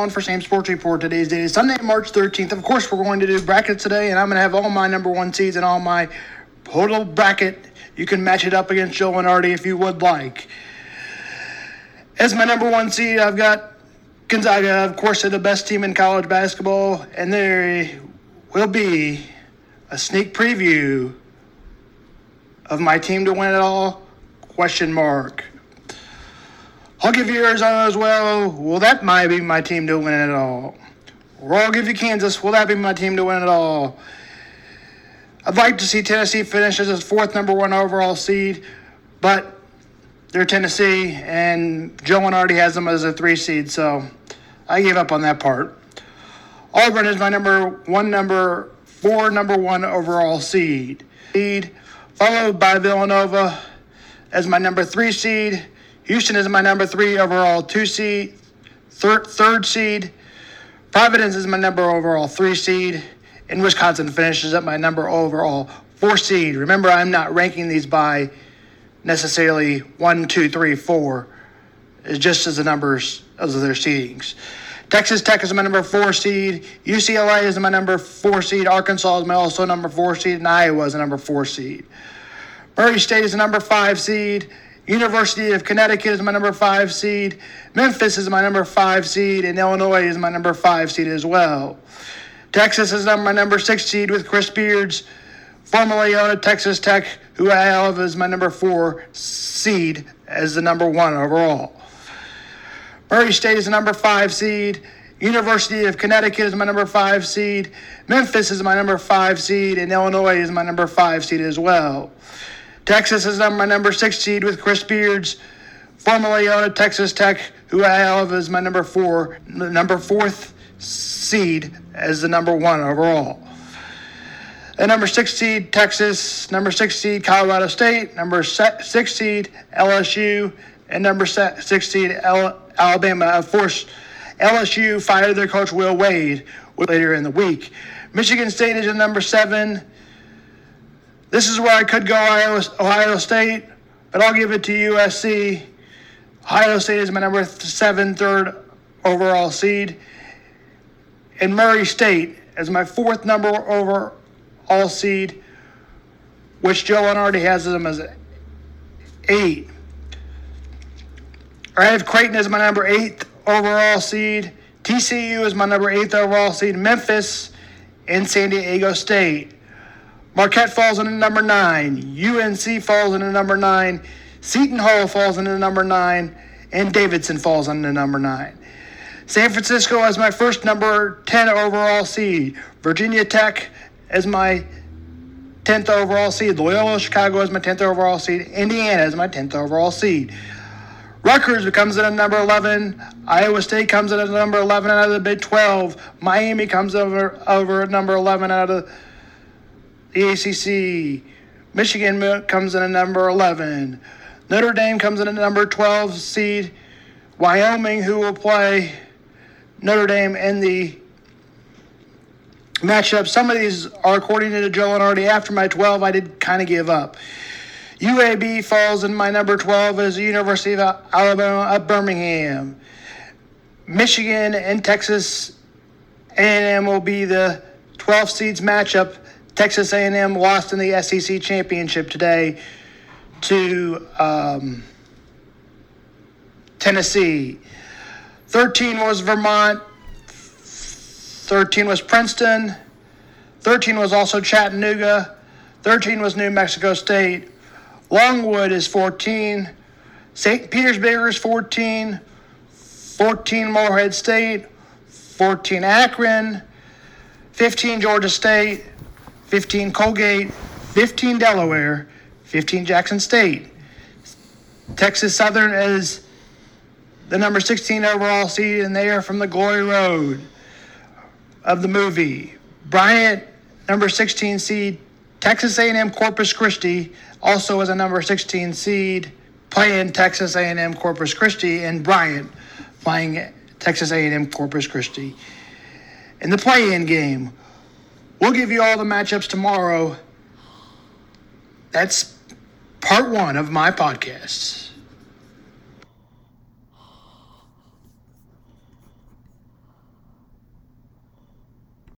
one for Sam Sports Report. Today's date is Sunday, March 13th. Of course, we're going to do brackets today, and I'm going to have all my number one seeds and all my total bracket. You can match it up against Joe and Artie if you would like. As my number one seed, I've got Gonzaga. Of course, they're the best team in college basketball, and there will be a sneak preview of my team to win it all? Question mark. I'll give you Arizona as well. Well, that might be my team to win it all. Or I'll give you Kansas. Will that be my team to win it all? I'd like to see Tennessee finish as a fourth number one overall seed, but they're Tennessee, and Joe already has them as a three seed, so I gave up on that part. Auburn is my number one, number four, number one overall seed. Seed, followed by Villanova as my number three seed. Houston is my number three overall two seed, third, third seed. Providence is my number overall three seed. And Wisconsin finishes up my number overall four seed. Remember, I'm not ranking these by necessarily one, two, three, four. It's just as the numbers of their seedings. Texas Tech is my number four seed. UCLA is my number four seed. Arkansas is my also number four seed. And Iowa is a number four seed. Murray State is a number five seed. University of Connecticut is my number five seed. Memphis is my number five seed. And Illinois is my number five seed as well. Texas is my number six seed with Chris Beards, formerly owned at Texas Tech, who I have as my number four seed as the number one overall. Murray State is the number five seed. University of Connecticut is my number five seed. Memphis is my number five seed. And Illinois is my number five seed as well. Texas is my number six seed with Chris Beards, formerly owned at Texas Tech, who I have as my number four, number fourth seed as the number one overall. And number six seed Texas, number six seed Colorado State, number six seed LSU, and number six seed Alabama. Of course, LSU fired their coach Will Wade later in the week. Michigan State is at number seven. This is where I could go Ohio, State, but I'll give it to USC. Ohio State is my number seven, third overall seed. And Murray State is my fourth number overall seed, which Joe already has them as eight. I have Creighton as my number eight overall seed. TCU is my number eighth overall seed. Memphis and San Diego State. Marquette falls into number nine. UNC falls into number nine. Seton Hall falls into number nine. And Davidson falls into number nine. San Francisco as my first number 10 overall seed. Virginia Tech as my 10th overall seed. Loyola Chicago as my 10th overall seed. Indiana as my 10th overall seed. Rutgers becomes in at number 11. Iowa State comes in at number 11 out of the Big 12. Miami comes over over at number 11 out of the ACC. Michigan comes in at number 11. Notre Dame comes in at number 12 seed. Wyoming, who will play Notre Dame in the matchup. Some of these are according to Joe and already after my 12, I did kind of give up. UAB falls in my number 12 as the University of Alabama at Birmingham. Michigan and Texas A&M will be the 12 seeds matchup. Texas A&M lost in the SEC championship today to um, Tennessee. 13 was Vermont. 13 was Princeton. 13 was also Chattanooga. 13 was New Mexico State. Longwood is 14. St. Petersburg is 14. 14 Morehead State. 14 Akron. 15 Georgia State. 15 Colgate. 15 Delaware. 15 Jackson State. Texas Southern is the number 16 overall seed, and they are from the Glory Road of the movie. Bryant, number 16 seed. Texas A&M Corpus Christi also is a number 16 seed, playing Texas A&M Corpus Christi, and Bryant playing Texas A&M Corpus Christi. In the play-in game, we'll give you all the matchups tomorrow. That's part one of my podcast.